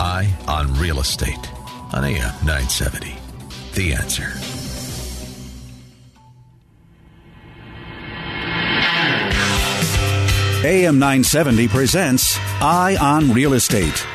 Eye on Real Estate on AM 970. The answer. AM 970 presents Eye on Real Estate.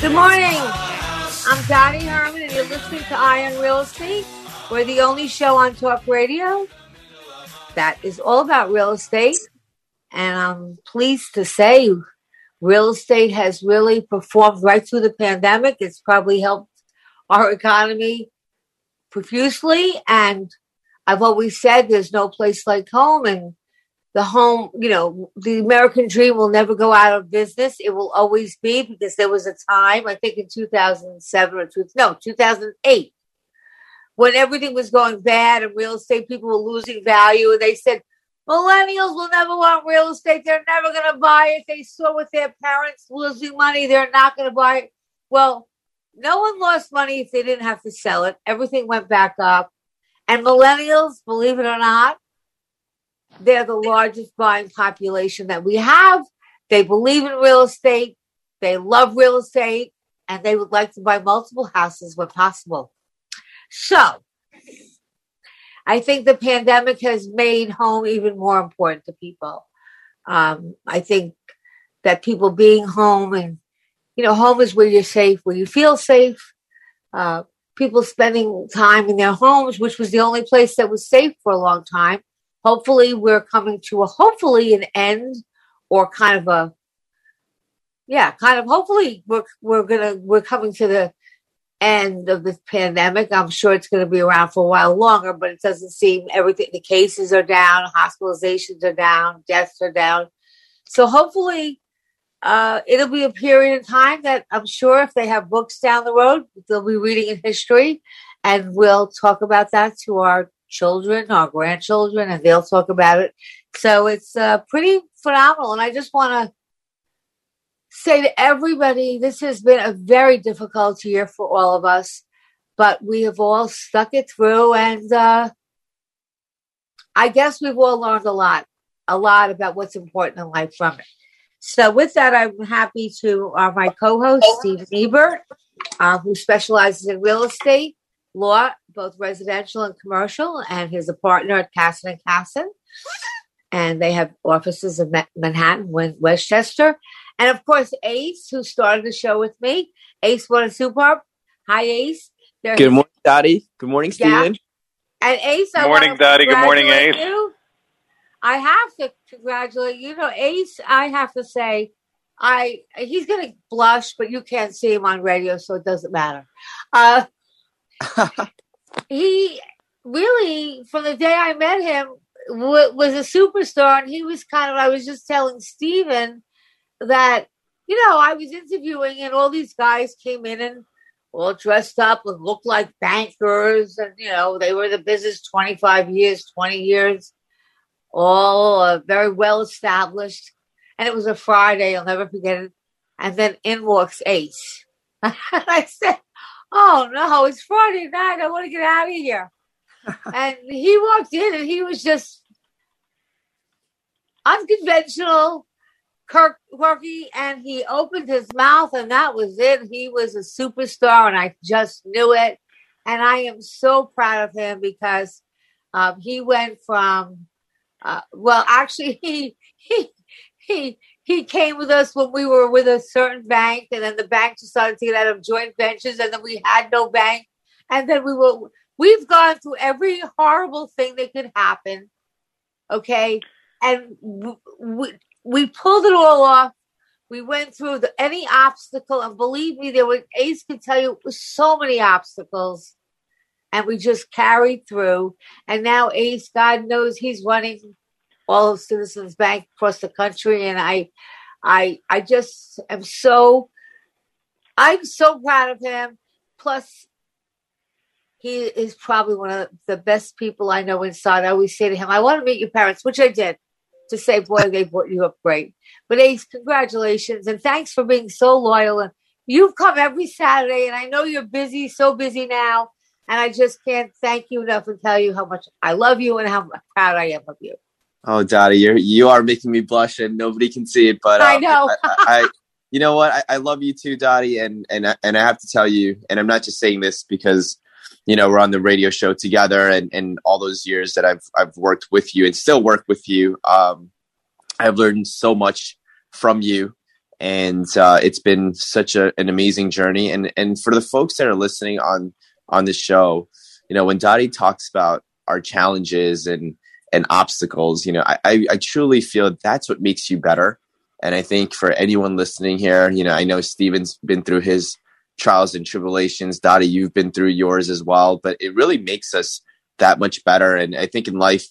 Good morning. I'm Dottie Herman, and you're listening to Eye on Real Estate. We're the only show on talk radio that is all about real estate. And I'm pleased to say real estate has really performed right through the pandemic. It's probably helped our economy profusely. And I've always said there's no place like home. And the home, you know, the American dream will never go out of business. It will always be because there was a time, I think in 2007 or two, no, 2008, when everything was going bad and real estate people were losing value. And they said, millennials will never want real estate. They're never going to buy it. They saw with their parents losing money. They're not going to buy it. Well, no one lost money if they didn't have to sell it. Everything went back up. And millennials, believe it or not, they're the largest buying population that we have. They believe in real estate. They love real estate and they would like to buy multiple houses when possible. So I think the pandemic has made home even more important to people. Um, I think that people being home and, you know, home is where you're safe, where you feel safe. Uh, people spending time in their homes, which was the only place that was safe for a long time hopefully we're coming to a hopefully an end or kind of a yeah kind of hopefully we're we're gonna we're coming to the end of this pandemic. I'm sure it's going to be around for a while longer but it doesn't seem everything the cases are down hospitalizations are down deaths are down. So hopefully uh, it'll be a period of time that i'm sure if they have books down the road they'll be reading in history and we'll talk about that to our children, our grandchildren, and they'll talk about it. So it's uh, pretty phenomenal. And I just want to say to everybody this has been a very difficult year for all of us, but we have all stuck it through. And uh, I guess we've all learned a lot, a lot about what's important in life from it. So, with that, I'm happy to uh, my co host, Steve Ebert, uh, who specializes in real estate law, both residential and commercial, and he's a partner at Casson and Casson. And they have offices in Manhattan, Westchester. And of course, Ace, who started the show with me. Ace, what a superb. Hi, Ace. There's Good morning, Dottie. Good morning, Stephen. Yeah. And Ace, Good morning, Dottie. Good morning, Ace. You. I have to congratulate you. Know, Ace, I have to say, I he's gonna blush, but you can't see him on radio, so it doesn't matter. Uh, he really, from the day I met him, w- was a superstar. And he was kind of, I was just telling Steven that, you know, I was interviewing and all these guys came in and all dressed up and looked like bankers. And, you know, they were in the business 25 years, 20 years, all uh, very well established. And it was a Friday, I'll never forget it. And then in walks Ace. And I said, oh no, it's Friday night. I want to get out of here. and he walked in and he was just unconventional, Kirk quirky, and he opened his mouth and that was it. He was a superstar and I just knew it. And I am so proud of him because um, he went from uh, well, actually, he he he he came with us when we were with a certain bank, and then the bank decided to get out of joint ventures, and then we had no bank, and then we were. We've gone through every horrible thing that could happen, okay, and we we pulled it all off. We went through the, any obstacle, and believe me, there were Ace can tell you so many obstacles, and we just carried through. And now Ace, God knows, he's running all of Citizens Bank across the country, and I, I, I just am so I'm so proud of him. Plus, he is probably one of the best people I know inside. I always say to him, I want to meet your parents, which I did to say, boy, they brought you up great. But Ace, congratulations and thanks for being so loyal. And you've come every Saturday, and I know you're busy, so busy now. And I just can't thank you enough and tell you how much I love you and how proud I am of you. Oh, Dottie, you're you are making me blush, and nobody can see it, but um, I know. I, I, you know what? I, I, love you too, Dottie, and and and I have to tell you, and I'm not just saying this because you know we're on the radio show together, and and all those years that I've I've worked with you and still work with you, um, I've learned so much from you, and uh, it's been such a, an amazing journey. And and for the folks that are listening on on the show, you know, when Dottie talks about our challenges and and obstacles, you know, I, I, truly feel that's what makes you better and I think for anyone listening here, you know, I know Steven's been through his trials and tribulations. Dottie, you've been through yours as well, but it really makes us that much better. And I think in life,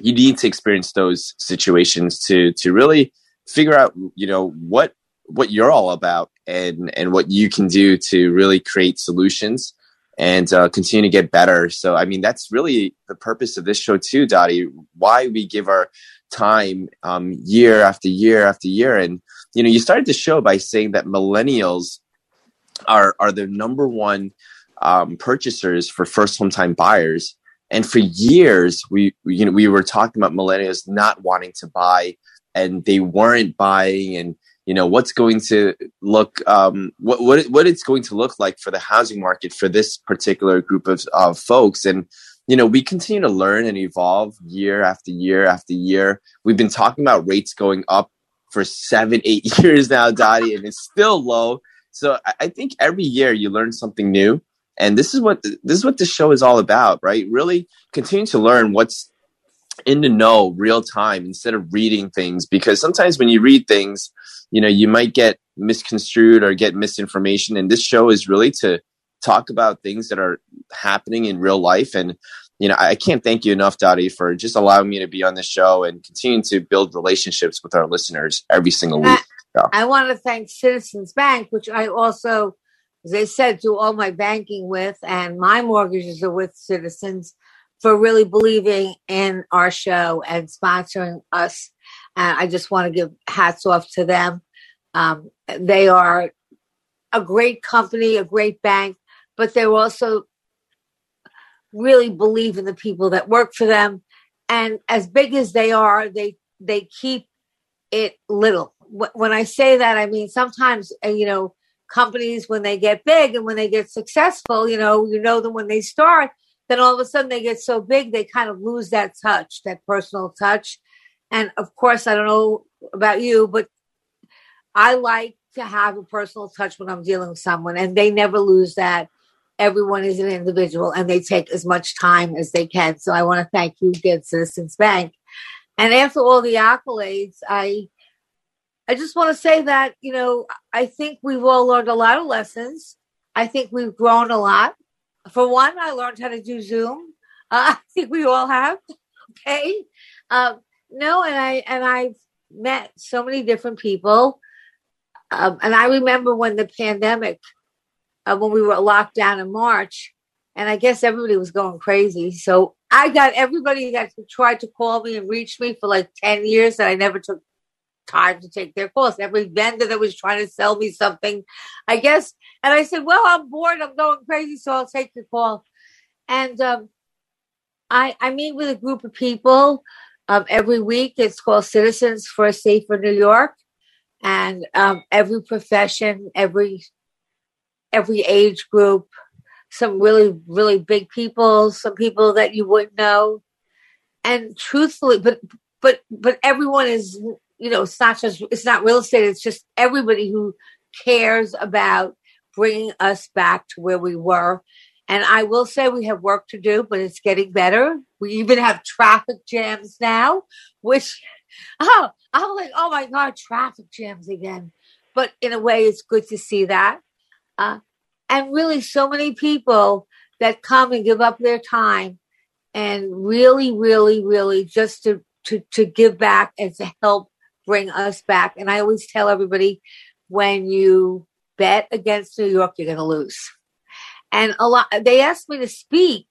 you need to experience those situations to to really figure out, you know, what what you're all about and and what you can do to really create solutions and uh, continue to get better. So, I mean, that's really the purpose of this show too, Dottie. Why we give our time um, year after year after year. And you know, you started the show by saying that millennials are are the number one um, purchasers for first home time buyers. And for years, we you know we were talking about millennials not wanting to buy, and they weren't buying, and you know what's going to look um, what what what it's going to look like for the housing market for this particular group of, of folks. And you know, we continue to learn and evolve year after year after year. We've been talking about rates going up for seven, eight years now, Dottie, and it's still low. So I think every year you learn something new. And this is what this is what the show is all about, right? Really continue to learn what's in the know real time instead of reading things because sometimes when you read things, you know, you might get misconstrued or get misinformation. And this show is really to talk about things that are happening in real life. And, you know, I can't thank you enough, Dottie, for just allowing me to be on the show and continuing to build relationships with our listeners every single week. I, I want to thank Citizens Bank, which I also, as I said, do all my banking with, and my mortgages are with Citizens for really believing in our show and sponsoring us. And I just want to give hats off to them. Um, they are a great company, a great bank but they also really believe in the people that work for them. And as big as they are, they they keep it little. When I say that, I mean sometimes uh, you know companies when they get big and when they get successful, you know, you know them when they start. Then all of a sudden they get so big, they kind of lose that touch, that personal touch. And of course, I don't know about you, but I like to have a personal touch when I'm dealing with someone, and they never lose that everyone is an individual and they take as much time as they can. So I want to thank you again, Citizens Bank. And after all the accolades, I I just want to say that, you know, I think we've all learned a lot of lessons. I think we've grown a lot. For one, I learned how to do Zoom. Uh, I think we all have. Okay. Um, no, and I and I've met so many different people. Um, and I remember when the pandemic uh, when we were locked down in March. And I guess everybody was going crazy. So I got everybody that tried to call me and reach me for like 10 years that I never took time to take their calls. Every vendor that was trying to sell me something, I guess. And I said, well, I'm bored. I'm going crazy. So I'll take your call. And um, I, I meet with a group of people um, every week. It's called Citizens for a Safer New York. And um, every profession, every every age group, some really, really big people, some people that you wouldn't know. And truthfully, but, but, but everyone is, you know, it's not just, it's not real estate. It's just everybody who cares about bringing us back to where we were. And I will say we have work to do, but it's getting better. We even have traffic jams now, which, oh, I'm like, oh my God, traffic jams again. But in a way, it's good to see that. Uh, and really, so many people that come and give up their time and really, really, really just to, to, to give back and to help bring us back. And I always tell everybody when you bet against New York, you're going to lose. And a lot, they asked me to speak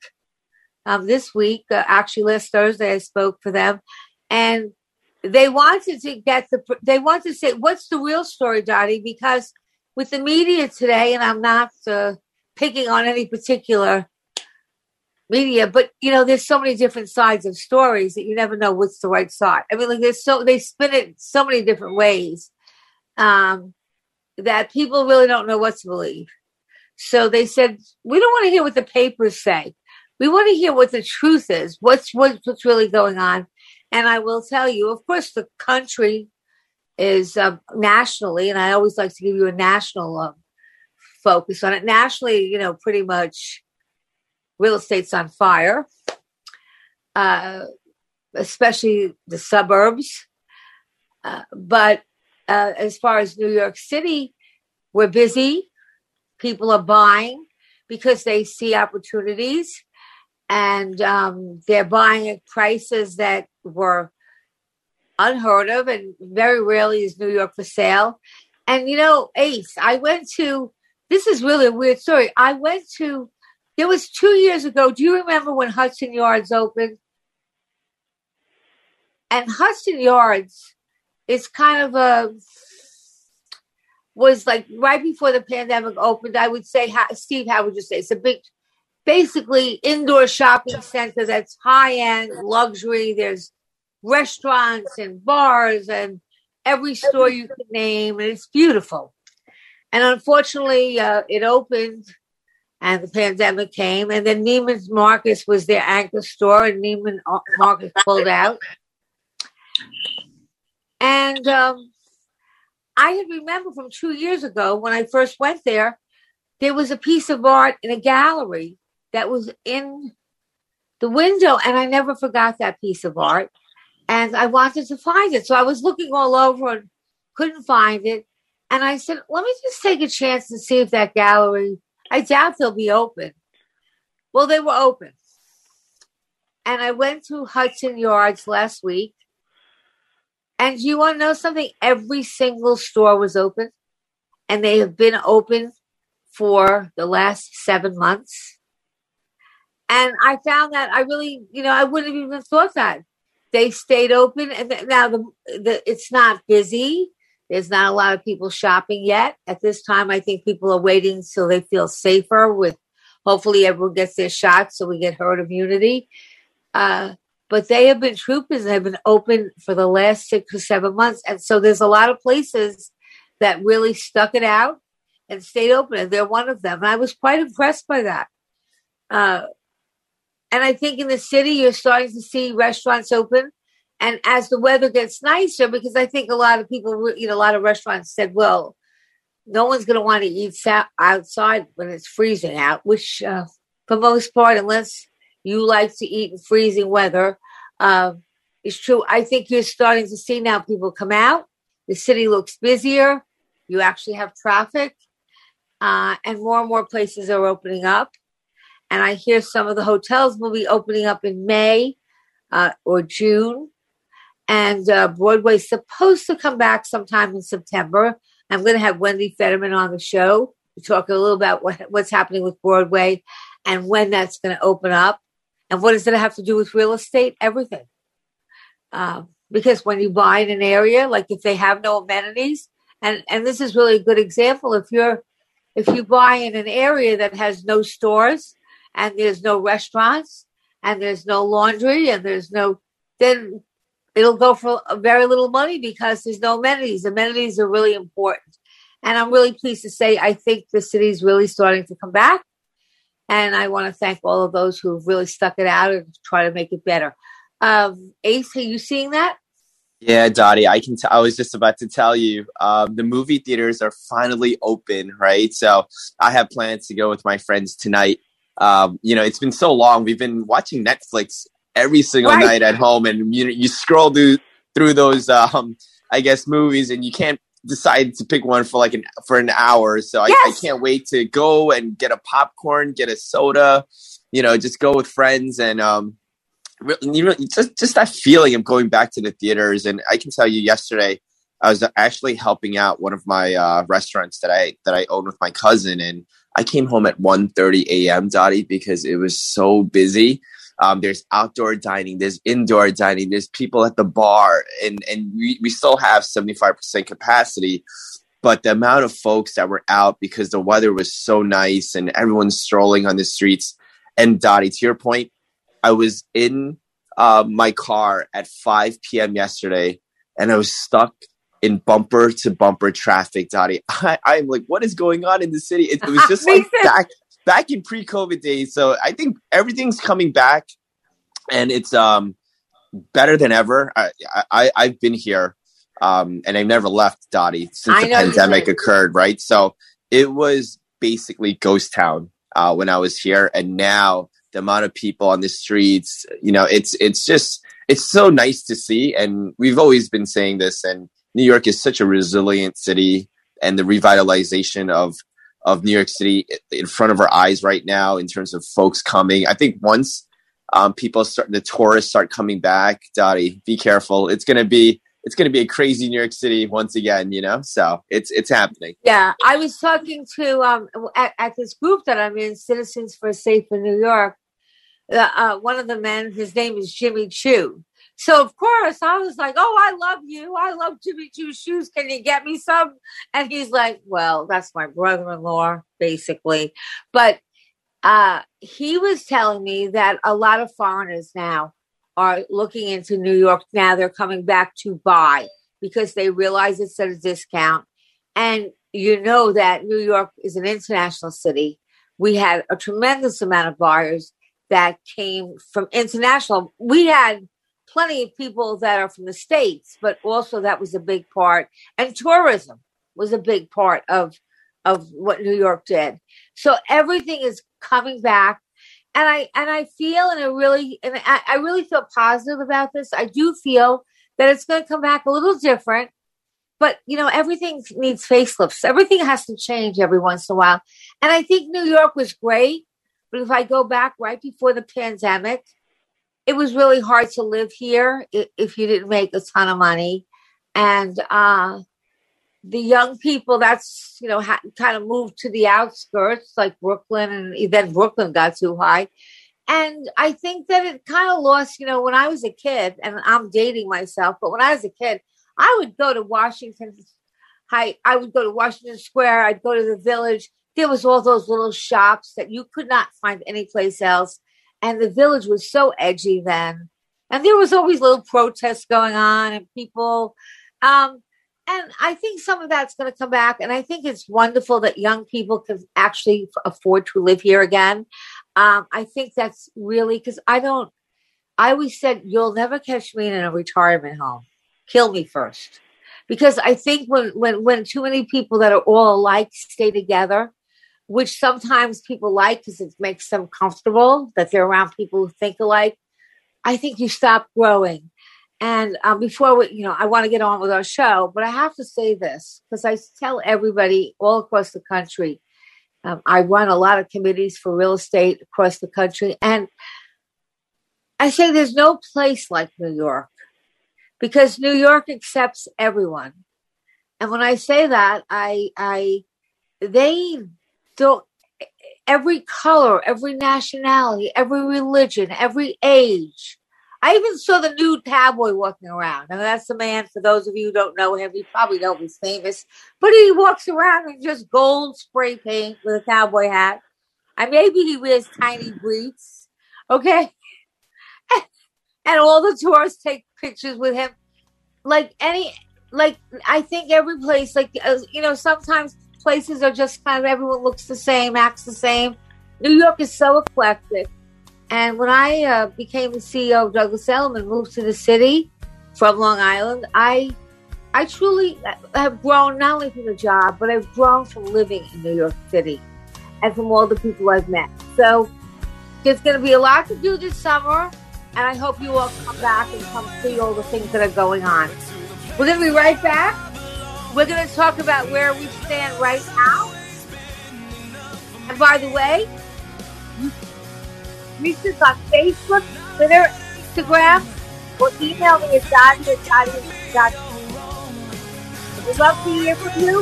um, this week. Uh, actually, last Thursday, I spoke for them, and they wanted to get the. They wanted to say, "What's the real story, Dottie?" Because with the media today, and I'm not uh, picking on any particular media, but you know, there's so many different sides of stories that you never know what's the right side. I mean, like there's so they spin it so many different ways um, that people really don't know what to believe. So they said, we don't want to hear what the papers say. We want to hear what the truth is. What's what's, what's really going on? And I will tell you, of course, the country is uh, nationally, and I always like to give you a national um, focus on it. Nationally, you know, pretty much real estate's on fire, uh, especially the suburbs. Uh, but uh, as far as New York City, we're busy. People are buying because they see opportunities and um, they're buying at prices that were unheard of and very rarely is New York for sale. And you know, Ace, I went to this is really a weird story. I went to it was two years ago. Do you remember when Hudson Yards opened? And Hudson Yards is kind of a was like right before the pandemic opened. I would say, Steve, how would you say? It's a big, basically indoor shopping center that's high end luxury. There's restaurants and bars and every store you can name, and it's beautiful. And unfortunately, uh, it opened and the pandemic came, and then Neiman's Marcus was their anchor store, and Neiman Marcus pulled out. And um, I had remember from two years ago when I first went there, there was a piece of art in a gallery that was in the window, and I never forgot that piece of art. And I wanted to find it. So I was looking all over and couldn't find it. And I said, let me just take a chance and see if that gallery, I doubt they'll be open. Well, they were open. And I went to Hudson Yards last week. And you want to know something? Every single store was open. And they have been open for the last seven months. And I found that I really, you know, I wouldn't have even thought that they stayed open, and now the, the it's not busy. There's not a lot of people shopping yet. At this time, I think people are waiting till they feel safer. With hopefully everyone gets their shots, so we get herd immunity. Uh, but they have been troopers have been open for the last six or seven months, and so there's a lot of places that really stuck it out and stayed open, and they're one of them. And I was quite impressed by that. Uh, and I think in the city, you're starting to see restaurants open. And as the weather gets nicer, because I think a lot of people, you know, a lot of restaurants said, well, no one's going to want to eat outside when it's freezing out, which uh, for most part, unless you like to eat in freezing weather, uh, is true. I think you're starting to see now people come out. The city looks busier. You actually have traffic. Uh, and more and more places are opening up. And I hear some of the hotels will be opening up in May uh, or June. And uh, Broadway's supposed to come back sometime in September. I'm going to have Wendy Federman on the show to talk a little about what, what's happening with Broadway and when that's going to open up. And what does it have to do with real estate? Everything. Uh, because when you buy in an area, like if they have no amenities, and, and this is really a good example, if you're if you buy in an area that has no stores and there's no restaurants and there's no laundry and there's no, then it'll go for very little money because there's no amenities. Amenities are really important. And I'm really pleased to say I think the city is really starting to come back. And I want to thank all of those who've really stuck it out and try to make it better. Um, Ace, are you seeing that? Yeah, Dottie, I can. T- I was just about to tell you, um, the movie theaters are finally open, right? So I have plans to go with my friends tonight um, you know, it's been so long. We've been watching Netflix every single right. night at home, and you you scroll through through those, um, I guess, movies, and you can't decide to pick one for like an for an hour. So yes. I, I can't wait to go and get a popcorn, get a soda, you know, just go with friends and um, you know, just just that feeling of going back to the theaters. And I can tell you, yesterday I was actually helping out one of my uh, restaurants that I that I own with my cousin, and I came home at 1.30 a.m. Dottie because it was so busy. Um, there's outdoor dining, there's indoor dining, there's people at the bar, and and we, we still have 75% capacity. But the amount of folks that were out because the weather was so nice and everyone's strolling on the streets. And Dottie, to your point, I was in uh, my car at 5 p.m. yesterday and I was stuck in bumper to bumper traffic, Dottie. I, I'm like, what is going on in the city? It, it was just like back in pre-COVID days. So I think everything's coming back, and it's um better than ever. I, I I've been here, um, and I've never left Dottie since the pandemic occurred. Right, so it was basically ghost town uh, when I was here, and now the amount of people on the streets, you know, it's it's just it's so nice to see, and we've always been saying this, and New York is such a resilient city, and the revitalization of of New York City in front of our eyes right now in terms of folks coming. I think once um, people start, the tourists start coming back, Dottie, be careful. It's to be it's to be a crazy New York City once again, you know. So it's it's happening. Yeah, I was talking to um at, at this group that I'm in, Citizens for Safer New York. Uh, one of the men, his name is Jimmy Choo, so of course I was like, "Oh, I love you. I love Jimmy Choo's shoes. Can you get me some?" And he's like, "Well, that's my brother-in-law, basically." But uh, he was telling me that a lot of foreigners now are looking into New York. Now they're coming back to buy because they realize it's at a discount, and you know that New York is an international city. We had a tremendous amount of buyers that came from international. We had plenty of people that are from the states, but also that was a big part, and tourism was a big part of of what New York did. So everything is coming back, and I and I feel and I really and I, I really feel positive about this. I do feel that it's going to come back a little different, but you know everything needs facelifts. Everything has to change every once in a while, and I think New York was great. But if I go back right before the pandemic, it was really hard to live here if you didn't make a ton of money. And uh, the young people, that's, you know, ha- kind of moved to the outskirts like Brooklyn, and then Brooklyn got too high. And I think that it kind of lost, you know, when I was a kid, and I'm dating myself, but when I was a kid, I would go to Washington High, I would go to Washington Square, I'd go to the village. There was all those little shops that you could not find anyplace else and the village was so edgy then. And there was always little protests going on and people um, and i think some of that's going to come back. And i think it's wonderful that young people can actually afford to live here again. Um, i think that's really because i don't i always said you'll never catch me in a retirement home. Kill me first. Because i think when when when too many people that are all alike stay together which sometimes people like because it makes them comfortable that they're around people who think alike. I think you stop growing. And um, before we, you know, I want to get on with our show, but I have to say this because I tell everybody all across the country. Um, I run a lot of committees for real estate across the country, and I say there's no place like New York because New York accepts everyone. And when I say that, I, I, they don't every color, every nationality, every religion, every age. I even saw the nude cowboy walking around. Now that's the man. For those of you who don't know him, you probably know he's famous, but he walks around in just gold spray paint with a cowboy hat. And maybe he wears tiny briefs. Okay, and all the tourists take pictures with him. Like any, like I think every place, like uh, you know, sometimes places are just kind of everyone looks the same, acts the same. New York is so eclectic. And when I uh, became the CEO of Douglas Elliman, moved to the city from Long Island, I I truly have grown not only from the job, but I've grown from living in New York City and from all the people I've met. So there's going to be a lot to do this summer, and I hope you all come back and come see all the things that are going on. We're going to be right back. We're going to talk about where we stand right now. And by the way, reach us on Facebook, Twitter, Instagram, or email me at Dottie at Dottie. We'd love to hear from you.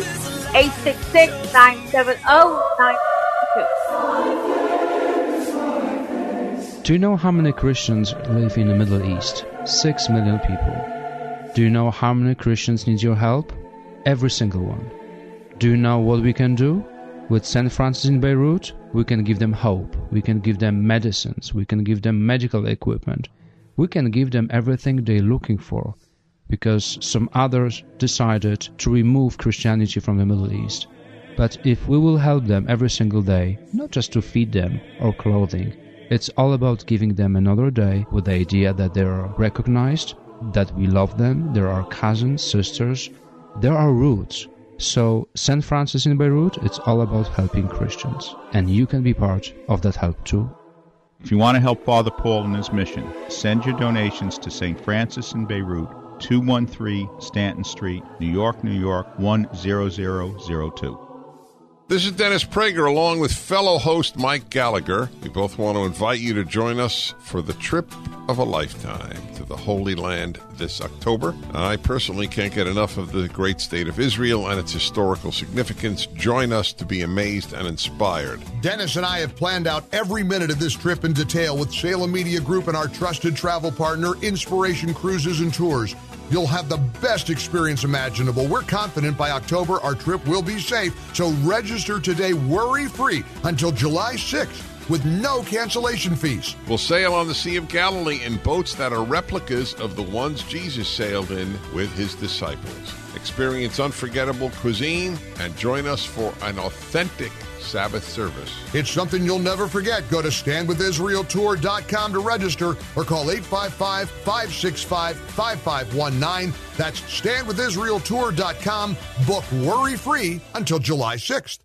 866 970 Do you know how many Christians live in the Middle East? Six million people. Do you know how many Christians need your help? Every single one. Do you know what we can do? With St. Francis in Beirut, we can give them hope, we can give them medicines, we can give them medical equipment, we can give them everything they're looking for because some others decided to remove Christianity from the Middle East. But if we will help them every single day, not just to feed them or clothing, it's all about giving them another day with the idea that they are recognized, that we love them, they're our cousins, sisters, they're roots. So, St. Francis in Beirut, it's all about helping Christians. And you can be part of that help too. If you want to help Father Paul in his mission, send your donations to St. Francis in Beirut, 213 Stanton Street, New York, New York 10002. This is Dennis Prager along with fellow host Mike Gallagher. We both want to invite you to join us for the trip of a lifetime to the Holy Land this October. I personally can't get enough of the great state of Israel and its historical significance. Join us to be amazed and inspired. Dennis and I have planned out every minute of this trip in detail with Salem Media Group and our trusted travel partner, Inspiration Cruises and Tours. You'll have the best experience imaginable. We're confident by October our trip will be safe, so register today worry free until July 6th with no cancellation fees. We'll sail on the Sea of Galilee in boats that are replicas of the ones Jesus sailed in with his disciples. Experience unforgettable cuisine and join us for an authentic Sabbath service. It's something you'll never forget. Go to standwithisraeltour.com to register or call 855 565 5519. That's standwithisraeltour.com. Book worry free until July 6th.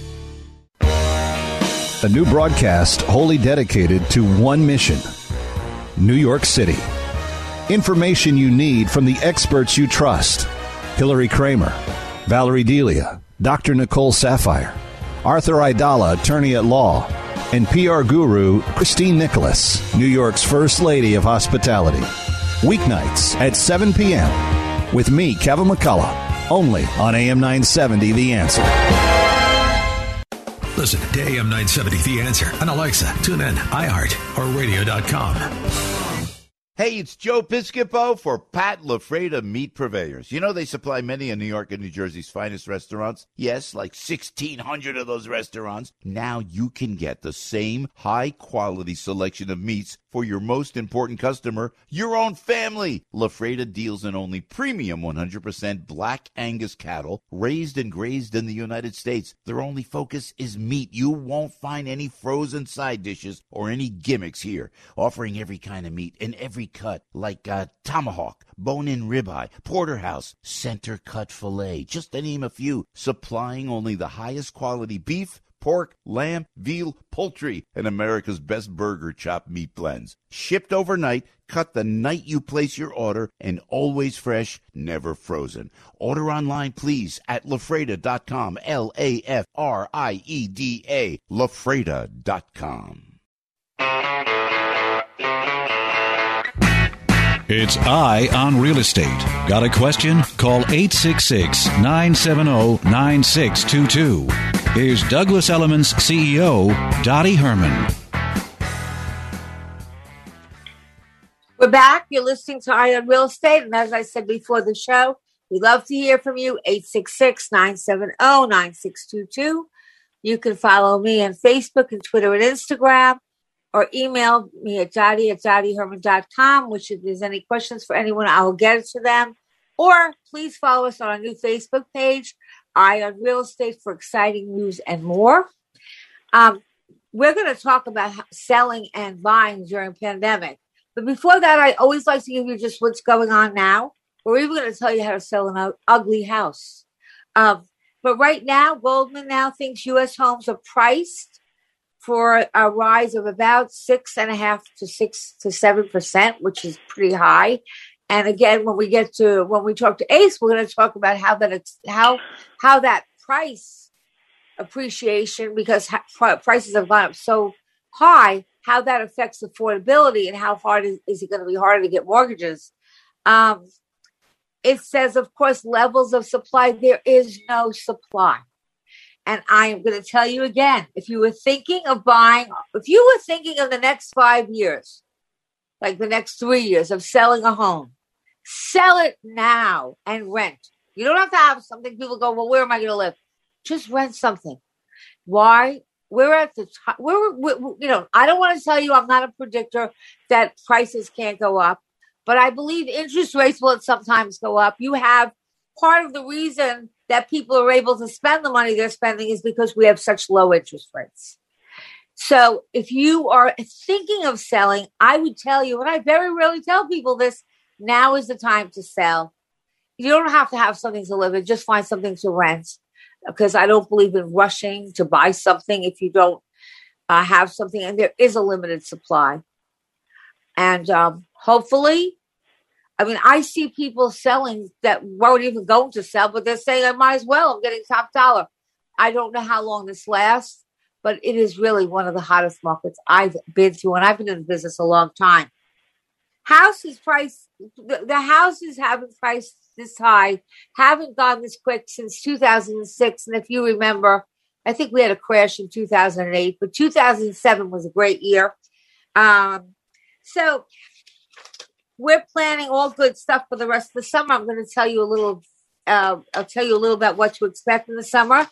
A new broadcast wholly dedicated to one mission New York City. Information you need from the experts you trust Hilary Kramer, Valerie Delia, Dr. Nicole Saphier, Arthur Aidala, attorney at law, and PR guru Christine Nicholas, New York's First Lady of Hospitality. Weeknights at 7 p.m. with me, Kevin McCullough, only on AM 970 The Answer. Listen to AM 970 The Answer on Alexa, TuneIn, iHeart, or radio.com. Hey, it's Joe Piscopo for Pat LaFrieda Meat Purveyors. You know they supply many of New York and New Jersey's finest restaurants? Yes, like 1,600 of those restaurants. Now you can get the same high quality selection of meats for your most important customer, your own family. LaFrieda deals in only premium 100% black Angus cattle raised and grazed in the United States. Their only focus is meat. You won't find any frozen side dishes or any gimmicks here, offering every kind of meat in every cut, like uh, tomahawk, bone-in ribeye, porterhouse, center cut fillet, just to name a few, supplying only the highest quality beef, pork, lamb, veal, poultry, and America's best burger chop meat blends. Shipped overnight, cut the night you place your order, and always fresh, never frozen. Order online, please, at lafrieda.com. L A F R I E D A. Lafrieda.com. It's Eye on Real Estate. Got a question? Call 866 970 9622. Here's Douglas Elliman's CEO, Dottie Herman. We're back. You're listening to Eye on Real Estate. And as I said before the show, we love to hear from you. 866 970 9622. You can follow me on Facebook and Twitter and Instagram or email me at dottie at dottieherman.com, which if there's any questions for anyone, I will get it to them. Or please follow us on our new Facebook page, Eye on Real Estate for exciting news and more. Um, we're going to talk about selling and buying during pandemic. But before that, I always like to give you just what's going on now. We're even going to tell you how to sell an ugly house. Um, But right now, Goldman now thinks U.S. homes are priced for a rise of about six and a half to six to seven percent, which is pretty high. And again, when we get to when we talk to Ace, we're going to talk about how that it's how how that price appreciation because prices have gone up so high, how that affects affordability and how hard is, is it going to be harder to get mortgages. Um, it says, of course, levels of supply. There is no supply. And I am going to tell you again if you were thinking of buying, if you were thinking of the next five years, like the next three years of selling a home, sell it now and rent. You don't have to have something people go, well, where am I going to live? Just rent something. Why? We're at the top. We're, we're, you know, I don't want to tell you I'm not a predictor that prices can't go up, but I believe interest rates will sometimes go up. You have part of the reason that people are able to spend the money they're spending is because we have such low interest rates. So if you are thinking of selling, I would tell you, and I very rarely tell people this, now is the time to sell. You don't have to have something to live in, just find something to rent. Because I don't believe in rushing to buy something if you don't uh, have something, and there is a limited supply. And um, hopefully, I mean, I see people selling that weren't even going to sell, but they're saying I might as well. I'm getting top dollar. I don't know how long this lasts, but it is really one of the hottest markets I've been to, and I've been in the business a long time. Houses price the, the houses haven't priced this high, haven't gone this quick since 2006. And if you remember, I think we had a crash in 2008, but 2007 was a great year. Um, so we're planning all good stuff for the rest of the summer. I'm going to tell you a little. Uh, I'll tell you a little about what to expect in the summer.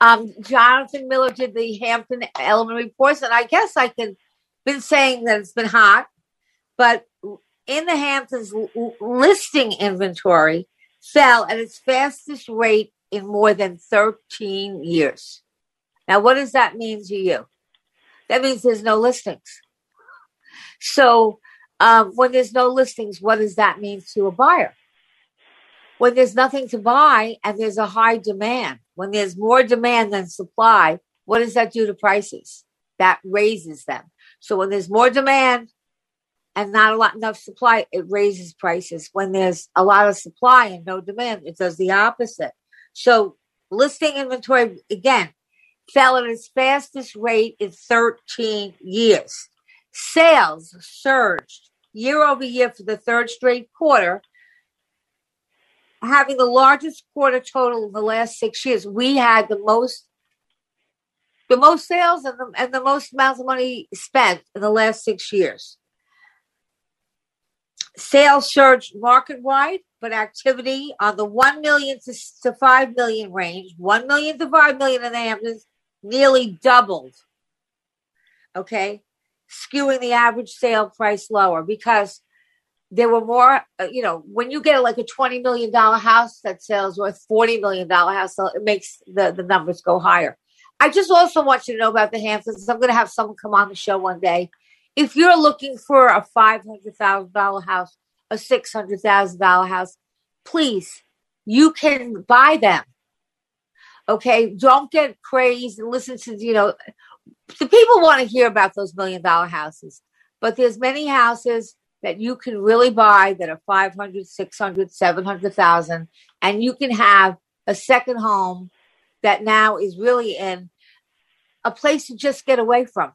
Um, Jonathan Miller did the Hampton Elliman reports, and I guess I can been saying that it's been hot, but in the Hamptons, listing inventory fell at its fastest rate in more than 13 years. Now, what does that mean to you? That means there's no listings. So um, when there's no listings, what does that mean to a buyer? When there's nothing to buy and there's a high demand, when there's more demand than supply, what does that do to prices? That raises them. So when there's more demand and not a lot enough supply, it raises prices. When there's a lot of supply and no demand, it does the opposite. So listing inventory again fell at its fastest rate in 13 years. Sales surged year over year for the third straight quarter, having the largest quarter total in the last six years. We had the most the most sales and the, and the most amounts of money spent in the last six years. Sales surged market wide, but activity on the 1 million to, to 5 million range, 1 million to 5 million in the Hamptons, nearly doubled. Okay skewing the average sale price lower because there were more, uh, you know, when you get like a $20 million house that sells worth $40 million house, it makes the, the numbers go higher. I just also want you to know about the Hamptons. I'm going to have someone come on the show one day. If you're looking for a $500,000 house, a $600,000 house, please, you can buy them. Okay. Don't get crazed and listen to, you know, the people want to hear about those million dollar houses, but there's many houses that you can really buy that are 500, 600, 700,000 and you can have a second home that now is really in a place to just get away from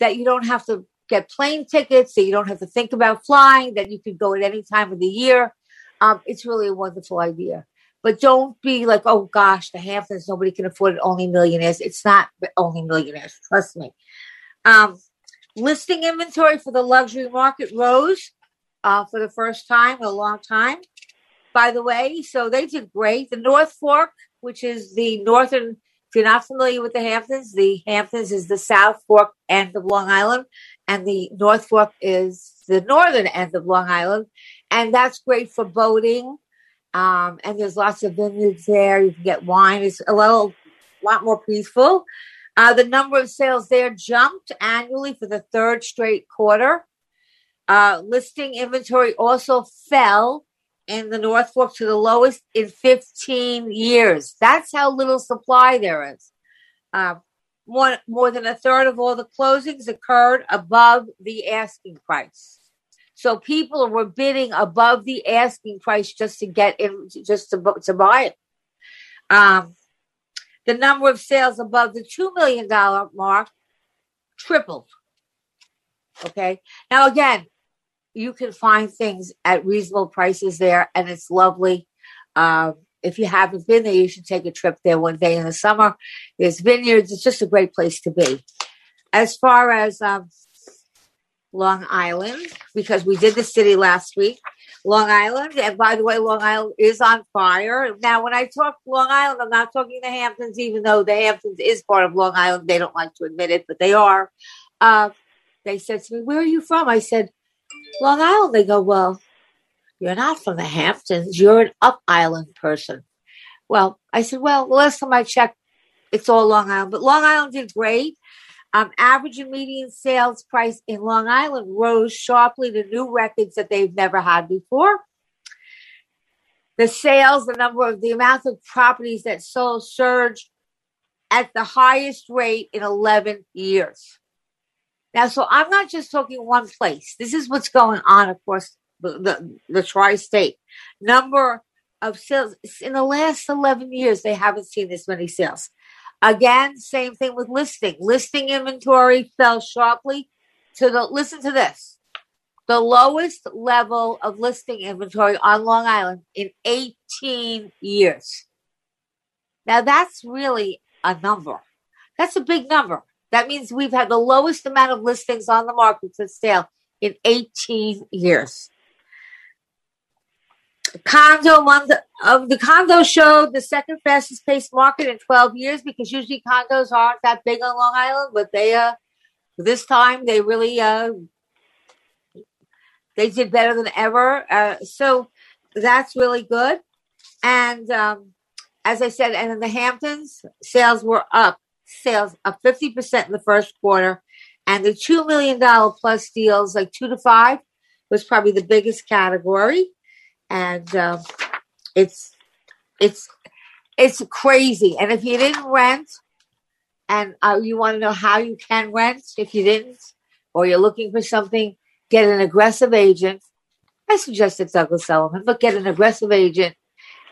that you don't have to get plane tickets that you don't have to think about flying that you can go at any time of the year. Um, it's really a wonderful idea but don't be like, oh gosh, the Hamptons, nobody can afford it, only millionaires. It's not only millionaires, trust me. Um, listing inventory for the luxury market rose uh, for the first time in a long time, by the way. So they did great. The North Fork, which is the northern, if you're not familiar with the Hamptons, the Hamptons is the South Fork end of Long Island, and the North Fork is the northern end of Long Island. And that's great for boating um, and there's lots of vineyards there. You can get wine. It's a little, lot more peaceful. Uh, the number of sales there jumped annually for the third straight quarter. Uh, listing inventory also fell in the North Fork to the lowest in 15 years. That's how little supply there is. Uh, more, more than a third of all the closings occurred above the asking price. So people were bidding above the asking price just to get in, just to, to buy it. Um, the number of sales above the $2 million mark tripled. Okay. Now, again, you can find things at reasonable prices there, and it's lovely. Um, if you haven't been there, you should take a trip there one day in the summer. There's vineyards. It's just a great place to be. As far as um, Long Island, because we did the city last week, Long Island, and by the way, Long Island is on fire. Now, when I talk Long Island, I'm not talking the Hamptons, even though the Hamptons is part of Long Island. They don't like to admit it, but they are. Uh, they said to me, Where are you from? I said, Long Island. They go, Well, you're not from the Hamptons. You're an up island person. Well, I said, Well, the last time I checked, it's all Long Island. But Long Island did great. Um, average and median sales price in Long Island rose sharply to new records that they've never had before. The sales, the number of the amount of properties that sold surged at the highest rate in 11 years. Now, so I'm not just talking one place. This is what's going on across the, the, the tri state. Number of sales in the last 11 years, they haven't seen this many sales. Again, same thing with listing. Listing inventory fell sharply to the, listen to this, the lowest level of listing inventory on Long Island in 18 years. Now, that's really a number. That's a big number. That means we've had the lowest amount of listings on the market for sale in 18 years. Condo one of the condo showed the second fastest paced market in 12 years because usually condos aren't that big on Long Island, but they uh this time they really uh they did better than ever. Uh, so that's really good. And um, as I said, and in the Hamptons, sales were up sales of 50% in the first quarter. And the $2 million plus deals, like two to five, was probably the biggest category. And um, it's, it's, it's crazy. And if you didn't rent, and uh, you want to know how you can rent, if you didn't, or you're looking for something, get an aggressive agent. I suggested Douglas Elliman, but get an aggressive agent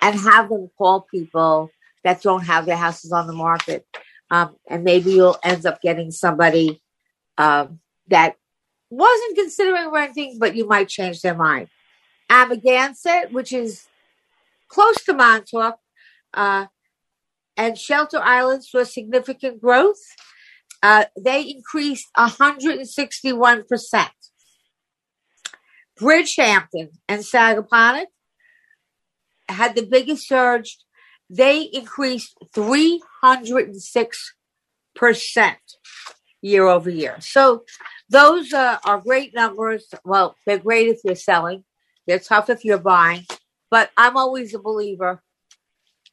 and have them call people that don't have their houses on the market um, and maybe you'll end up getting somebody um, that wasn't considering renting, but you might change their mind. Amagansett, which is close to Montauk, uh, and Shelter Islands saw significant growth. Uh, they increased 161%. Bridgehampton and Sagaponack had the biggest surge they increased 306% year over year. So those uh, are great numbers. Well, they're great if you're selling, they're tough if you're buying. But I'm always a believer,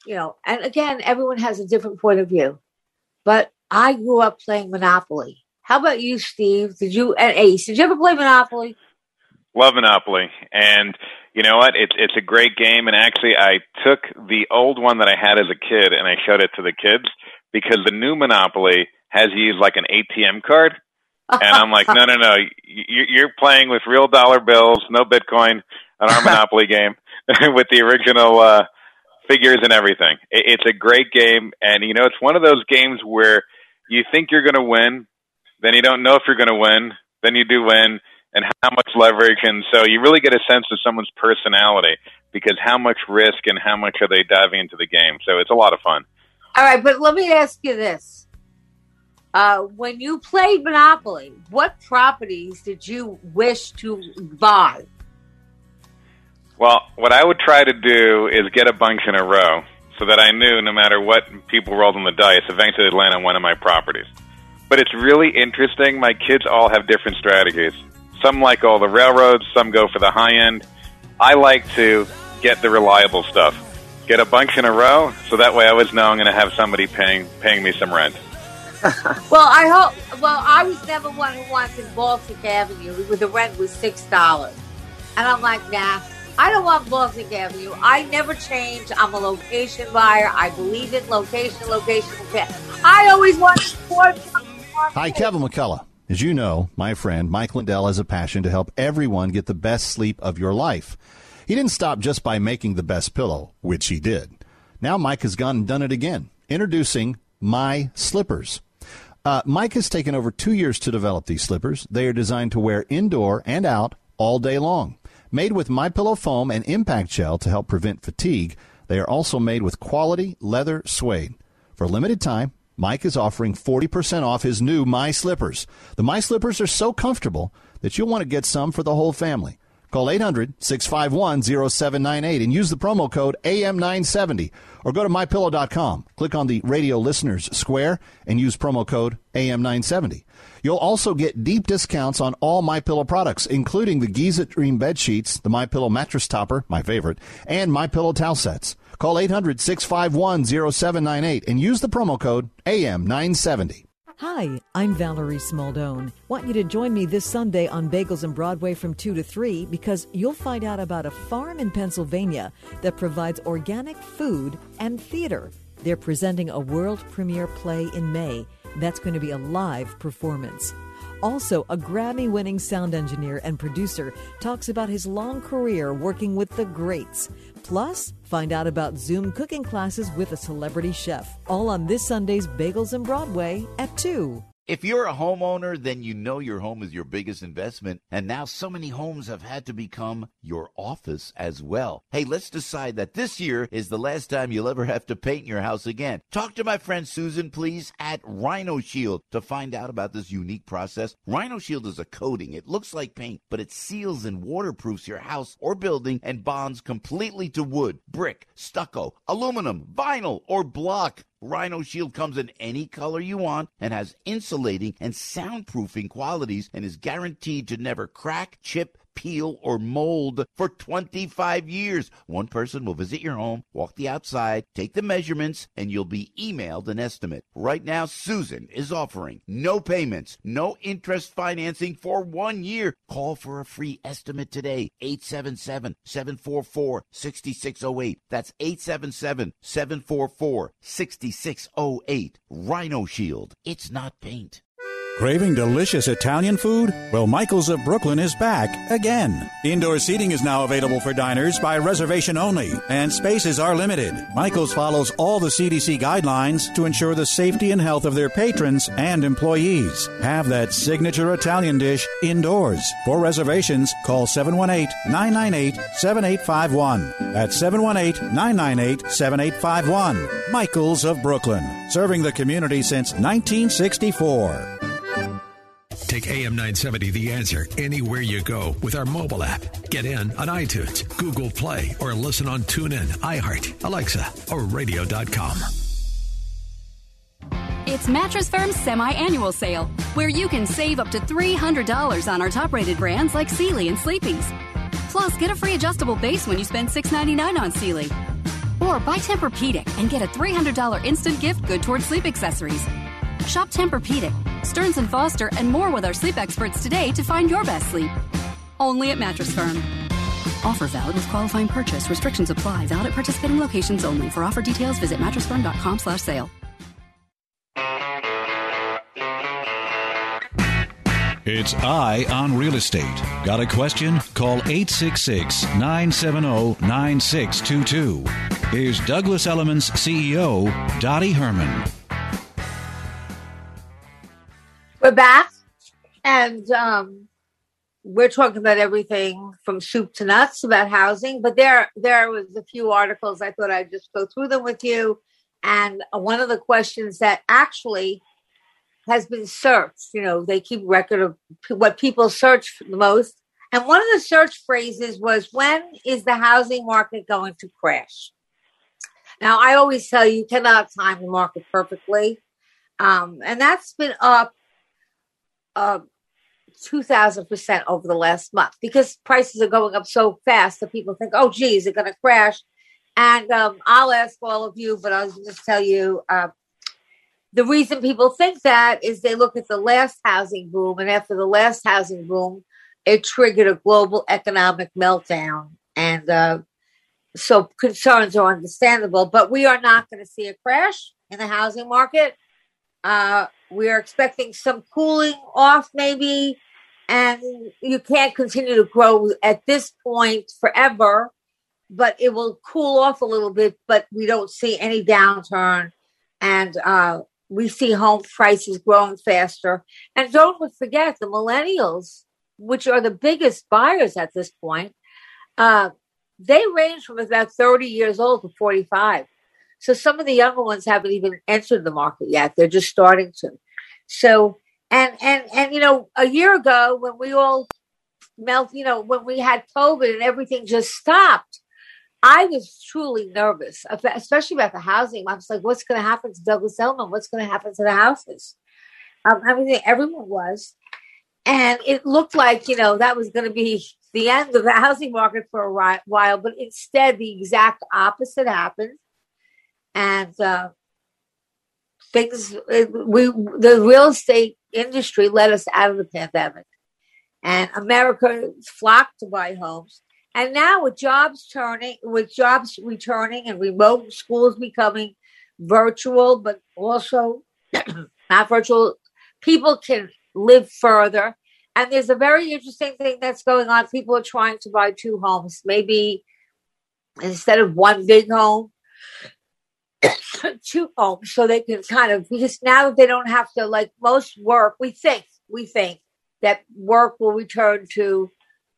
you know, and again, everyone has a different point of view. But I grew up playing Monopoly. How about you, Steve? Did you and Ace? Did you ever play Monopoly? Love Monopoly, and you know what? It's it's a great game, and actually, I took the old one that I had as a kid and I showed it to the kids because the new Monopoly has used like an ATM card, and I'm like, no, no, no, you're playing with real dollar bills, no Bitcoin, on our Monopoly game with the original uh, figures and everything. It's a great game, and you know, it's one of those games where you think you're going to win, then you don't know if you're going to win, then you do win and how much leverage. And so you really get a sense of someone's personality because how much risk and how much are they diving into the game. So it's a lot of fun. All right, but let me ask you this. Uh, when you played Monopoly, what properties did you wish to buy? Well, what I would try to do is get a bunch in a row so that I knew no matter what people rolled on the dice, eventually they'd land on one of my properties. But it's really interesting. My kids all have different strategies. Some like all the railroads, some go for the high end. I like to get the reliable stuff. Get a bunch in a row, so that way I always know I'm going to have somebody paying paying me some rent. well, I hope. Well, I was never one who wanted Baltic Avenue where the rent was six dollars, and I'm like, nah, I don't want Baltic Avenue. I never change. I'm a location buyer. I believe in location, location, location. I always want sports. Hi, Kevin McCullough. As you know, my friend Mike Lindell has a passion to help everyone get the best sleep of your life. He didn't stop just by making the best pillow, which he did. Now Mike has gone and done it again. Introducing My Slippers. Uh, Mike has taken over two years to develop these slippers. They are designed to wear indoor and out all day long. Made with My Pillow foam and impact gel to help prevent fatigue, they are also made with quality leather suede. For a limited time, Mike is offering 40% off his new My Slippers. The My Slippers are so comfortable that you'll want to get some for the whole family. Call 800 651 0798 and use the promo code AM970 or go to mypillow.com. Click on the radio listeners square and use promo code AM970. You'll also get deep discounts on all My Pillow products, including the Giza Dream bed sheets, the My Pillow mattress topper, my favorite, and My Pillow towel sets. Call 800 651 0798 and use the promo code AM970. Hi, I'm Valerie Smaldone. Want you to join me this Sunday on Bagels and Broadway from 2 to 3 because you'll find out about a farm in Pennsylvania that provides organic food and theater. They're presenting a world premiere play in May that's going to be a live performance. Also, a Grammy winning sound engineer and producer talks about his long career working with the greats. Plus, find out about Zoom cooking classes with a celebrity chef. All on this Sunday's Bagels and Broadway at 2. If you're a homeowner, then you know your home is your biggest investment, and now so many homes have had to become your office as well. Hey, let's decide that this year is the last time you'll ever have to paint your house again. Talk to my friend Susan, please, at Rhino Shield to find out about this unique process. Rhino Shield is a coating. It looks like paint, but it seals and waterproofs your house or building and bonds completely to wood, brick, stucco, aluminum, vinyl, or block. Rhino Shield comes in any color you want and has insulating and soundproofing qualities and is guaranteed to never crack, chip, peel, or mold for 25 years. One person will visit your home, walk the outside, take the measurements, and you'll be emailed an estimate. Right now, Susan is offering no payments, no interest financing for one year. Call for a free estimate today. 877 744 6608. That's 877 744 6608. Rhino Shield. It's not paint. Craving delicious Italian food? Well, Michael's of Brooklyn is back again. Indoor seating is now available for diners by reservation only, and spaces are limited. Michael's follows all the CDC guidelines to ensure the safety and health of their patrons and employees. Have that signature Italian dish indoors. For reservations, call 718 998 7851. That's 718 998 7851. Michael's of Brooklyn, serving the community since 1964. Take AM 970 The Answer anywhere you go with our mobile app. Get in on iTunes, Google Play, or listen on TuneIn, iHeart, Alexa, or radio.com. It's Mattress Firm's semi annual sale, where you can save up to $300 on our top rated brands like Sealy and Sleepy's. Plus, get a free adjustable base when you spend $6.99 on Sealy. Or buy Tempur-Pedic and get a $300 instant gift good towards sleep accessories. Shop Tempur-Pedic, Stearns & Foster, and more with our sleep experts today to find your best sleep. Only at Mattress Firm. Offer valid with qualifying purchase. Restrictions apply. Valid at participating locations only. For offer details, visit mattressfirm.com slash sale. It's Eye on Real Estate. Got a question? Call 866 970 9622. Here's Douglas Elliman's CEO, Dottie Herman. We're back, and um, we're talking about everything from soup to nuts about housing. But there, there was a few articles I thought I'd just go through them with you. And one of the questions that actually has been searched, you know, they keep record of what people search the most. And one of the search phrases was, "When is the housing market going to crash?" Now, I always tell you, you cannot time the market perfectly, um, and that's been up uh, 2000% over the last month because prices are going up so fast that people think, oh, geez, they're going to crash. And um, I'll ask all of you, but I'll just tell you uh, the reason people think that is they look at the last housing boom, and after the last housing boom, it triggered a global economic meltdown. and uh, so concerns are understandable. But we are not going to see a crash in the housing market. Uh, we are expecting some cooling off, maybe, and you can't continue to grow at this point forever. But it will cool off a little bit. But we don't see any downturn, and uh, we see home prices growing faster. And don't forget the millennials, which are the biggest buyers at this point. Uh, they range from about 30 years old to 45. So some of the younger ones haven't even entered the market yet. They're just starting to. So and and and you know, a year ago when we all melt, you know, when we had COVID and everything just stopped, I was truly nervous, especially about the housing. I was like, what's going to happen to Douglas Elliman? What's going to happen to the houses? Um, I mean, everyone was. And it looked like, you know, that was going to be the end of the housing market for a while, but instead the exact opposite happened. And uh, things, we, the real estate industry let us out of the pandemic. And America flocked to buy homes. And now with jobs turning, with jobs returning and remote schools becoming virtual, but also not virtual, people can live further. And there's a very interesting thing that's going on. People are trying to buy two homes, maybe instead of one big home, two homes, oh, so they can kind of because now they don't have to like most work. We think we think that work will return to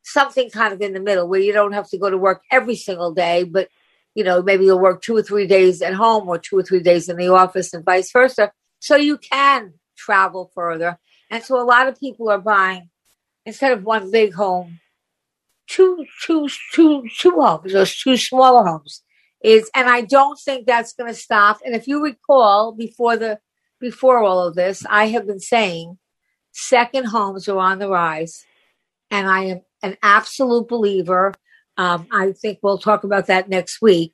something kind of in the middle where you don't have to go to work every single day, but you know, maybe you'll work two or three days at home or two or three days in the office and vice versa. So you can travel further. And so a lot of people are buying instead of one big home, two, two, two, two homes or two smaller homes. Is and I don't think that's going to stop. And if you recall, before the before all of this, I have been saying second homes are on the rise, and I am an absolute believer. Um, I think we'll talk about that next week.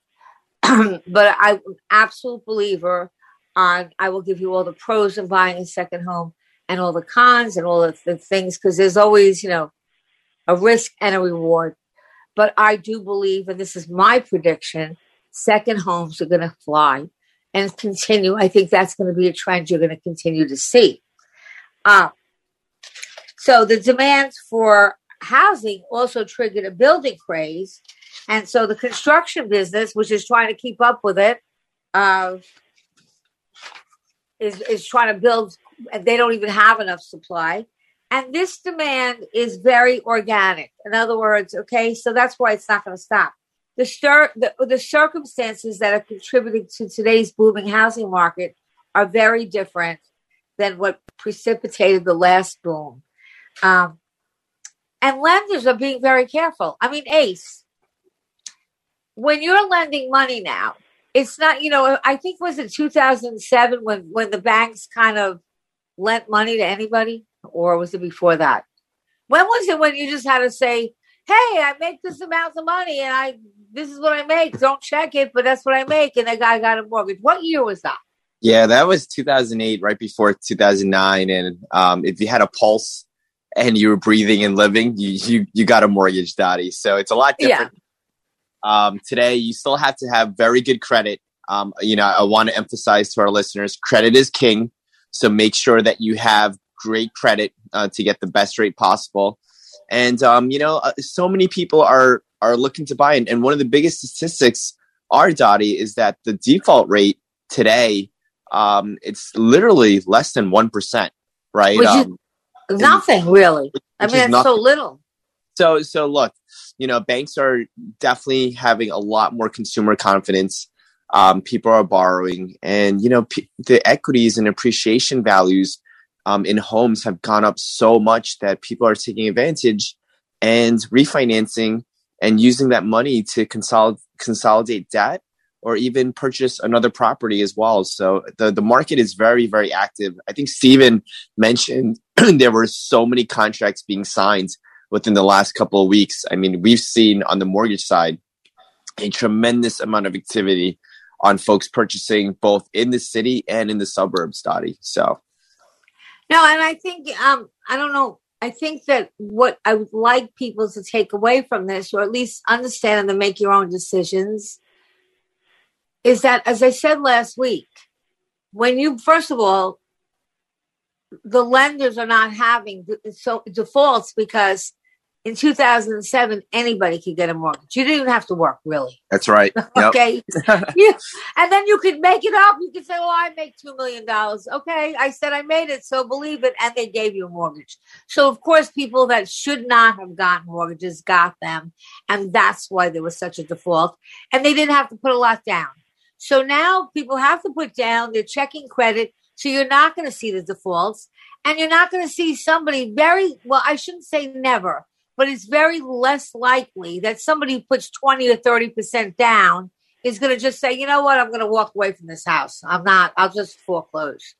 but I'm absolute believer on, I will give you all the pros of buying a second home and all the cons and all the, the things, because there's always, you know, a risk and a reward. But I do believe, and this is my prediction, second homes are going to fly and continue. I think that's going to be a trend you're going to continue to see. Uh, so the demand for housing also triggered a building craze. And so the construction business, which is trying to keep up with it, uh, is, is trying to build, and they don't even have enough supply. And this demand is very organic. In other words, okay, so that's why it's not going to stop. The, stir, the, the circumstances that are contributing to today's booming housing market are very different than what precipitated the last boom. Um, and lenders are being very careful. I mean, Ace, when you're lending money now, it's not, you know, I think was it 2007 when when the banks kind of lent money to anybody, or was it before that? When was it when you just had to say, "Hey, I make this amount of money, and I this is what I make. Don't check it, but that's what I make," and the guy got a mortgage. What year was that? Yeah, that was 2008, right before 2009. And um, if you had a pulse and you were breathing and living, you you, you got a mortgage, Dottie. So it's a lot different. Yeah. Um, today, you still have to have very good credit. Um, you know, I want to emphasize to our listeners, credit is king. So make sure that you have great credit uh, to get the best rate possible. And um, you know, uh, so many people are are looking to buy, and, and one of the biggest statistics are Dottie is that the default rate today um, it's literally less than one percent, right? Which um, Nothing really. I mean, it's so little. So, so look, you know, banks are definitely having a lot more consumer confidence. Um, people are borrowing, and you know, p- the equities and appreciation values um, in homes have gone up so much that people are taking advantage and refinancing and using that money to consolidate consolidate debt or even purchase another property as well. So the, the market is very, very active. I think Stephen mentioned there were so many contracts being signed within the last couple of weeks. I mean, we've seen on the mortgage side a tremendous amount of activity on folks purchasing both in the city and in the suburbs, Dottie. So no, and I think um I don't know. I think that what I would like people to take away from this, or at least understand and make your own decisions, is that, as I said last week, when you, first of all, the lenders are not having so defaults because in 2007 anybody could get a mortgage. You didn't even have to work really. That's right. Yep. okay? You, and then you could make it up. You could say well i make two million dollars. Okay i said i made it so believe it and they gave you a mortgage. So of course people that should not have gotten mortgages got them and that's why there was such a default and they didn't have to put a lot down. So now people have to put down their checking credit so you're not going to see the defaults and you're not going to see somebody very well i shouldn't say never but it's very less likely that somebody who puts 20 or 30% down is going to just say, you know what, I'm going to walk away from this house. I'm not, I'll just foreclose.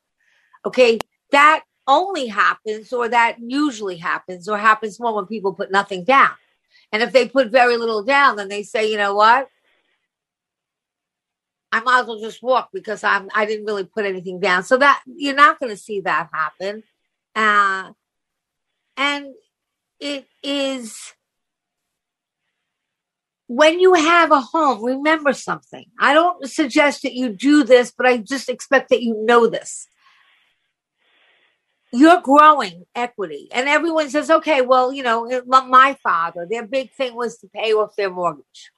Okay. That only happens, or that usually happens, or happens more when people put nothing down. And if they put very little down, then they say, you know what? I might as well just walk because I'm I didn't really put anything down. So that you're not going to see that happen. Uh, and it is when you have a home, remember something. I don't suggest that you do this, but I just expect that you know this. You're growing equity, and everyone says, okay, well, you know, my father, their big thing was to pay off their mortgage.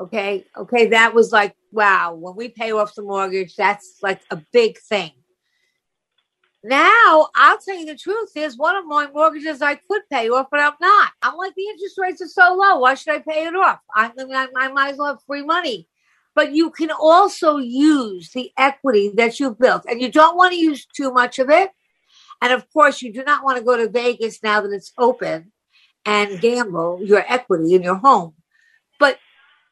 Okay, okay, that was like, wow, when we pay off the mortgage, that's like a big thing. Now, I'll tell you the truth. is one of my mortgages I could pay off, but I'm not. I'm like, the interest rates are so low. Why should I pay it off? I, I, I might as well have free money. But you can also use the equity that you've built, and you don't want to use too much of it. And of course, you do not want to go to Vegas now that it's open and gamble your equity in your home. But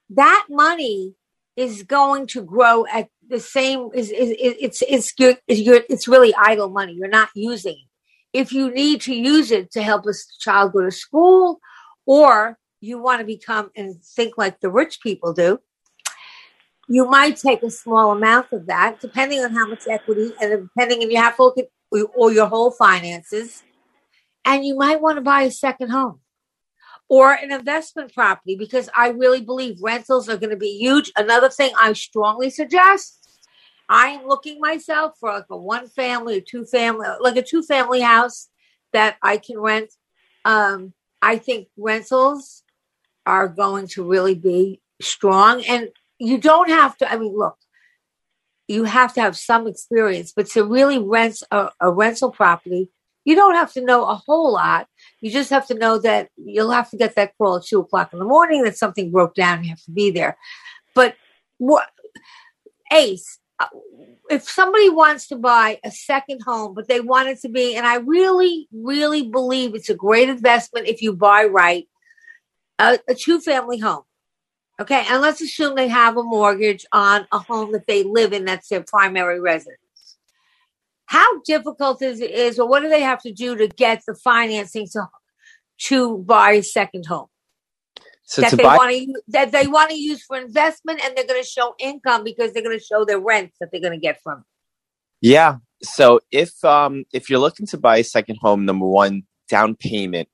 that money is going to grow at the same is, is, is it's it's your, your it's really idle money. You're not using it. If you need to use it to help a child go to school or you want to become and think like the rich people do you might take a small amount of that depending on how much equity and depending if you have to or your whole finances and you might want to buy a second home or an investment property because I really believe rentals are going to be huge. Another thing I strongly suggest I am looking myself for like a one family or two family, like a two family house that I can rent. Um, I think rentals are going to really be strong. And you don't have to, I mean, look, you have to have some experience, but to really rent a, a rental property, you don't have to know a whole lot you just have to know that you'll have to get that call at two o'clock in the morning that something broke down. You have to be there. But what, Ace, uh, if somebody wants to buy a second home, but they want it to be, and I really, really believe it's a great investment if you buy right, a, a two family home. Okay. And let's assume they have a mortgage on a home that they live in that's their primary residence how difficult is it is or what do they have to do to get the financing to to buy a second home So that they buy- want to that they want to use for investment and they're going to show income because they're going to show their rents that they're going to get from it. Yeah. So if um if you're looking to buy a second home, number one, down payment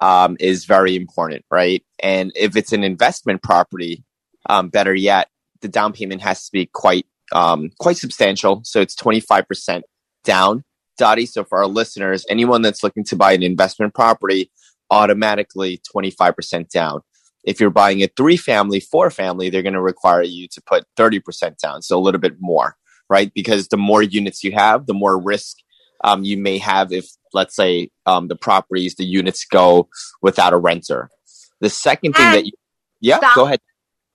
um is very important, right? And if it's an investment property, um, better yet, the down payment has to be quite um quite substantial. So it's twenty five percent down. Dottie, so for our listeners, anyone that's looking to buy an investment property, automatically 25% down. If you're buying a three family, four family, they're going to require you to put 30% down. So a little bit more, right? Because the more units you have, the more risk um, you may have if, let's say, um, the properties, the units go without a renter. The second thing that you, yeah, Stop. go ahead.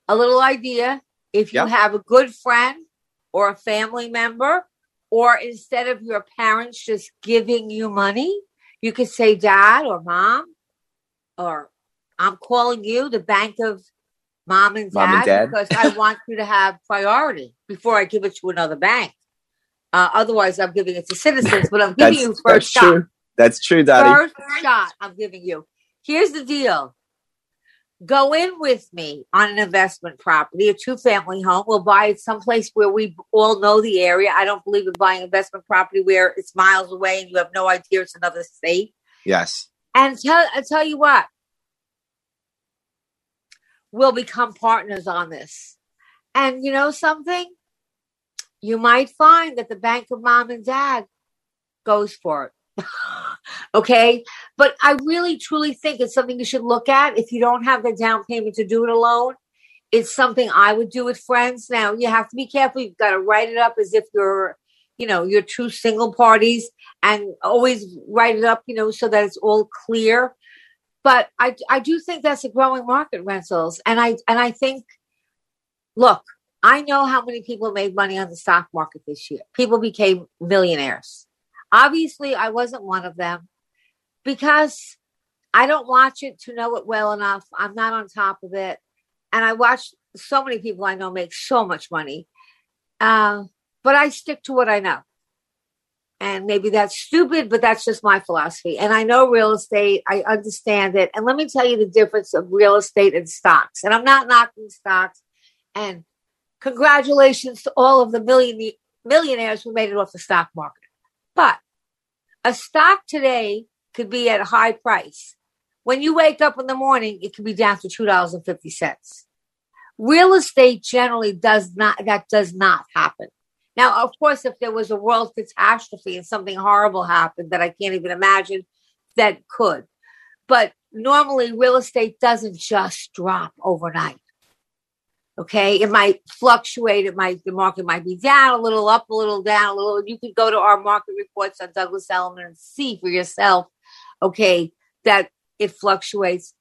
A little idea if you Yeah. have a good friend or a family member, or instead of your parents just giving you money, you could say, Dad or Mom, or I'm calling you, the bank of mom and dad, Mom and dad. because I want you to have priority before I give it to another bank. Uh, otherwise, I'm giving it to citizens, but I'm giving That's, you that's first shot. true. That's true, Dottie. First shot I'm giving you. Here's the deal. Go in with me on an investment property, a two family home. We'll buy it someplace where we all know the area. I don't believe in buying investment property where it's miles away and you have no idea it's another state. Yes. And tell I tell you what, we'll become partners on this. And you know something? You might find that the bank of mom and dad goes for it. okay. But I really truly think it's something you should look at if you don't have the down payment to do it alone. It's something I would do with friends. Now you have to be careful. You've got to write it up as if you're, you know, you're two single parties and always write it up, you know, so that it's all clear. But I, I do think that's a growing market rentals. And I, and I think, look, I know how many people made money on the stock market this year. People became millionaires. Obviously, I wasn't one of them because I don't watch it to know it well enough. I'm not on top of it. And I watch so many people I know make so much money. Uh, but I stick to what I know. And maybe that's stupid, but that's just my philosophy. And I know real estate, I understand it. And let me tell you the difference of real estate and stocks. And I'm not knocking stocks. And congratulations to all of the million, millionaires who made it off the stock market. But a stock today could be at a high price. When you wake up in the morning, it could be down to $2.50. Real estate generally does not, that does not happen. Now, of course, if there was a world catastrophe and something horrible happened that I can't even imagine, that could. But normally, real estate doesn't just drop overnight. Okay, it might fluctuate. It might the market might be down a little, up a little, down a little. You could go to our market reports on Douglas Elliman and see for yourself. Okay, that it fluctuates,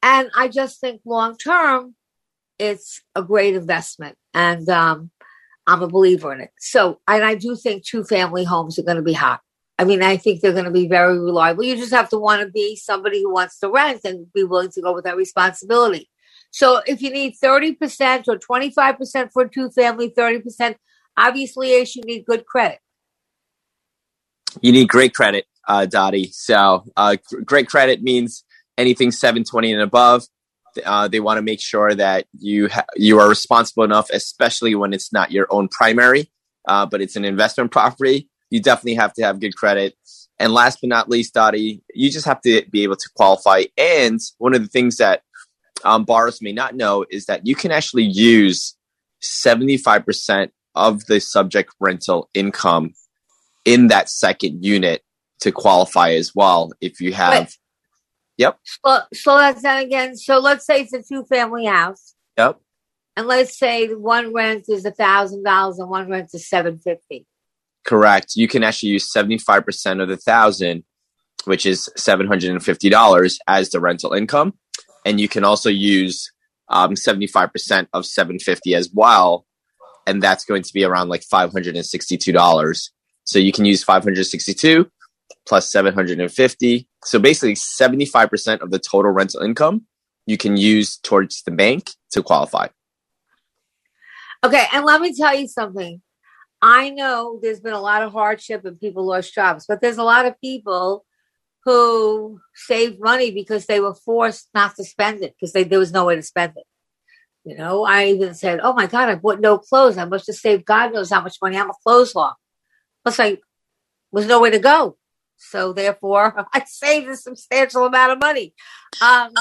and I just think long term, it's a great investment, and um, I'm a believer in it. So, and I do think two family homes are going to be hot. I mean, I think they're going to be very reliable. You just have to want to be somebody who wants to rent and be willing to go with that responsibility. So if you need 30% or 25% for a two family, 30%, obviously, you need good credit. You need great credit, uh, Dottie. So uh, great credit means anything 720 and above. Uh, they want to make sure that you ha- you are responsible enough, especially when it's not your own primary, uh, but it's an investment property. You definitely have to have good credit. And last but not least, Dottie, you just have to be able to qualify. And one of the things that um, borrowers may not know is that you can actually use 75% of the subject rental income in that second unit to qualify as well if you have Wait. yep So, so that's that again. So let's say it's a two family house, yep and let's say one rent is a thousand dollars and one rent is seven fifty. correct you can actually use 75% of the thousand which is $750 as the rental income and you can also use um, 75% of 750 as well. And that's going to be around like $562 so you can use 562 plus 750 so basically 75% of the total rental income you can use towards the bank to qualify. Okay, and let me tell you something. I know there's been a lot of hardship and people lost jobs, but there's a lot of people who saved money because they were forced not to spend it because there was no way to spend it. You know, I even said, "Oh my God, I bought no clothes. I must have saved God knows how much money. I'm a clothes hog." Plus, I was nowhere to go, so therefore, I saved a substantial amount of money. Um,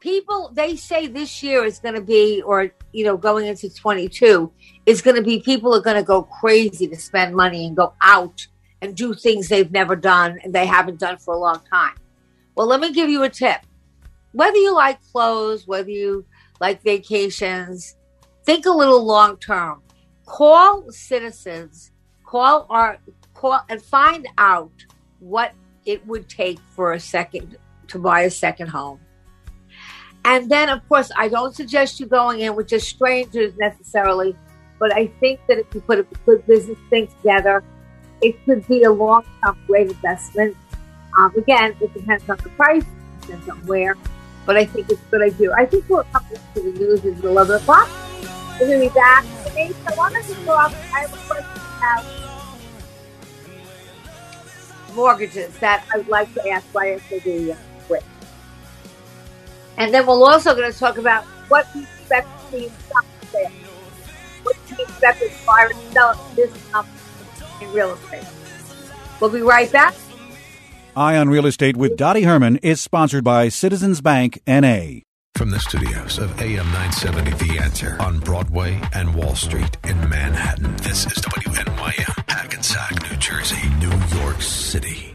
people they say this year is going to be or you know going into 22 is going to be people are going to go crazy to spend money and go out and do things they've never done and they haven't done for a long time. Well let me give you a tip. Whether you like clothes whether you like vacations think a little long term. Call citizens call our call and find out what it would take for a second to buy a second home. And then, of course, I don't suggest you going in with just strangers necessarily, but I think that if you put a good business thing together, it could be a long term great investment. Um, again, it depends on the price, it depends on where, but I think it's a good idea. I think we're coming to the news at 11 o'clock. We're going to be back. Today, so I wanted to go off. I have a question about mortgages that I'd like to ask YSOD with. And then we're also going to talk about what we expect to see in stock sales. What do we expect to buy and sell this company in real estate? We'll be right back. Eye on Real Estate with Dottie Herman is sponsored by Citizens Bank NA. From the studios of AM 970 The Answer on Broadway and Wall Street in Manhattan, this is WNYM, Hackensack, New Jersey, New York City.